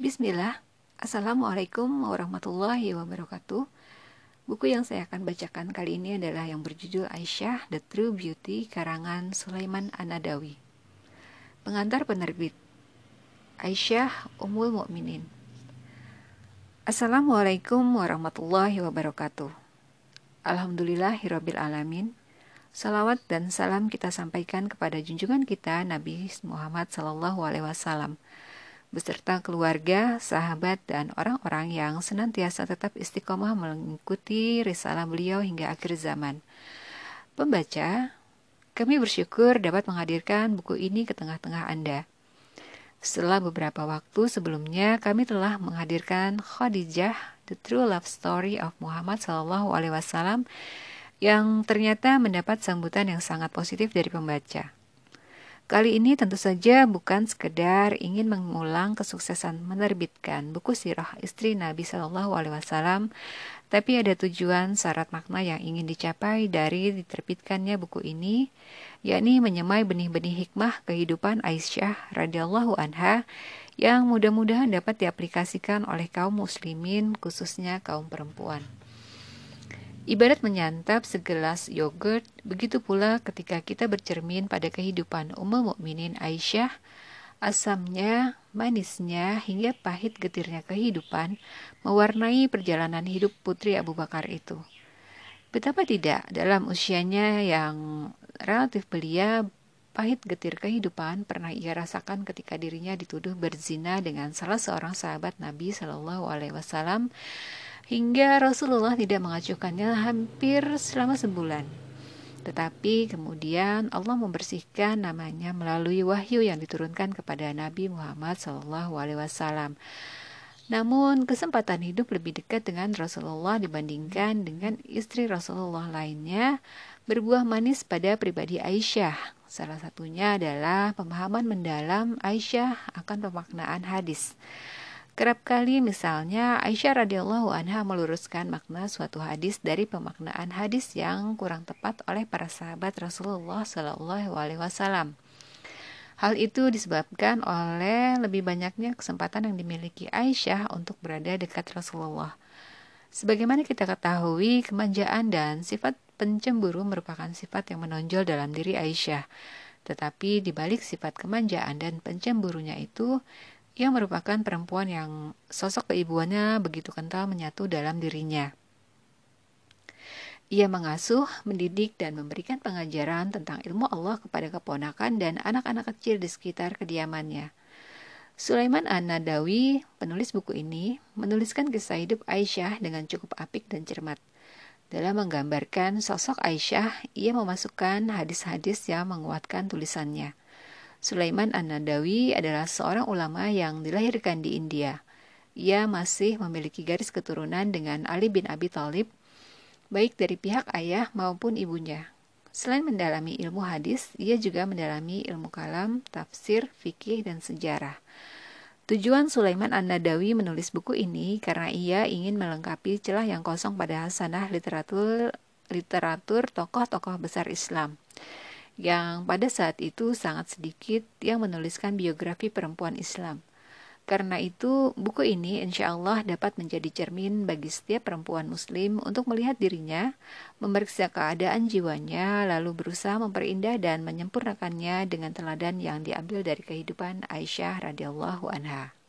Bismillah, Assalamualaikum warahmatullahi wabarakatuh. Buku yang saya akan bacakan kali ini adalah yang berjudul Aisyah, The True Beauty, karangan Sulaiman Anadawi. Pengantar penerbit Aisyah Ummul Mukminin. Assalamualaikum warahmatullahi wabarakatuh. Alhamdulillahirabbil alamin. Salawat dan salam kita sampaikan kepada junjungan kita Nabi Muhammad Sallallahu Alaihi Wasallam beserta keluarga, sahabat, dan orang-orang yang senantiasa tetap istiqomah mengikuti risalah beliau hingga akhir zaman. Pembaca, kami bersyukur dapat menghadirkan buku ini ke tengah-tengah Anda. Setelah beberapa waktu sebelumnya, kami telah menghadirkan Khadijah, The True Love Story of Muhammad Wasallam, yang ternyata mendapat sambutan yang sangat positif dari pembaca. Kali ini tentu saja bukan sekedar ingin mengulang kesuksesan menerbitkan buku sirah istri Nabi Shallallahu Alaihi Wasallam, tapi ada tujuan syarat makna yang ingin dicapai dari diterbitkannya buku ini, yakni menyemai benih-benih hikmah kehidupan Aisyah radhiyallahu anha yang mudah-mudahan dapat diaplikasikan oleh kaum muslimin khususnya kaum perempuan. Ibarat menyantap segelas yogurt, begitu pula ketika kita bercermin pada kehidupan Ummul Mukminin Aisyah, asamnya, manisnya, hingga pahit getirnya kehidupan mewarnai perjalanan hidup putri Abu Bakar itu. Betapa tidak dalam usianya yang relatif belia, pahit getir kehidupan pernah ia rasakan ketika dirinya dituduh berzina dengan salah seorang sahabat Nabi Shallallahu Alaihi Wasallam hingga Rasulullah tidak mengacuhkannya hampir selama sebulan. Tetapi kemudian Allah membersihkan namanya melalui wahyu yang diturunkan kepada Nabi Muhammad SAW. Namun kesempatan hidup lebih dekat dengan Rasulullah dibandingkan dengan istri Rasulullah lainnya berbuah manis pada pribadi Aisyah. Salah satunya adalah pemahaman mendalam Aisyah akan pemaknaan hadis. Kerap kali misalnya Aisyah radhiyallahu anha meluruskan makna suatu hadis dari pemaknaan hadis yang kurang tepat oleh para sahabat Rasulullah Shallallahu alaihi wasallam. Hal itu disebabkan oleh lebih banyaknya kesempatan yang dimiliki Aisyah untuk berada dekat Rasulullah. Sebagaimana kita ketahui, kemanjaan dan sifat pencemburu merupakan sifat yang menonjol dalam diri Aisyah. Tetapi di balik sifat kemanjaan dan pencemburunya itu, ia merupakan perempuan yang sosok keibuannya begitu kental menyatu dalam dirinya. Ia mengasuh, mendidik, dan memberikan pengajaran tentang ilmu Allah kepada keponakan dan anak-anak kecil di sekitar kediamannya. Sulaiman An-Nadawi, penulis buku ini, menuliskan kisah hidup Aisyah dengan cukup apik dan cermat. Dalam menggambarkan sosok Aisyah, ia memasukkan hadis-hadis yang menguatkan tulisannya. Sulaiman An-Nadawi adalah seorang ulama yang dilahirkan di India. Ia masih memiliki garis keturunan dengan Ali bin Abi Thalib, baik dari pihak ayah maupun ibunya. Selain mendalami ilmu hadis, ia juga mendalami ilmu kalam, tafsir, fikih, dan sejarah. Tujuan Sulaiman An-Nadawi menulis buku ini karena ia ingin melengkapi celah yang kosong pada hasanah literatur literatur tokoh-tokoh besar Islam yang pada saat itu sangat sedikit yang menuliskan biografi perempuan Islam. Karena itu, buku ini insya Allah dapat menjadi cermin bagi setiap perempuan muslim untuk melihat dirinya, memeriksa keadaan jiwanya, lalu berusaha memperindah dan menyempurnakannya dengan teladan yang diambil dari kehidupan Aisyah radhiyallahu anha.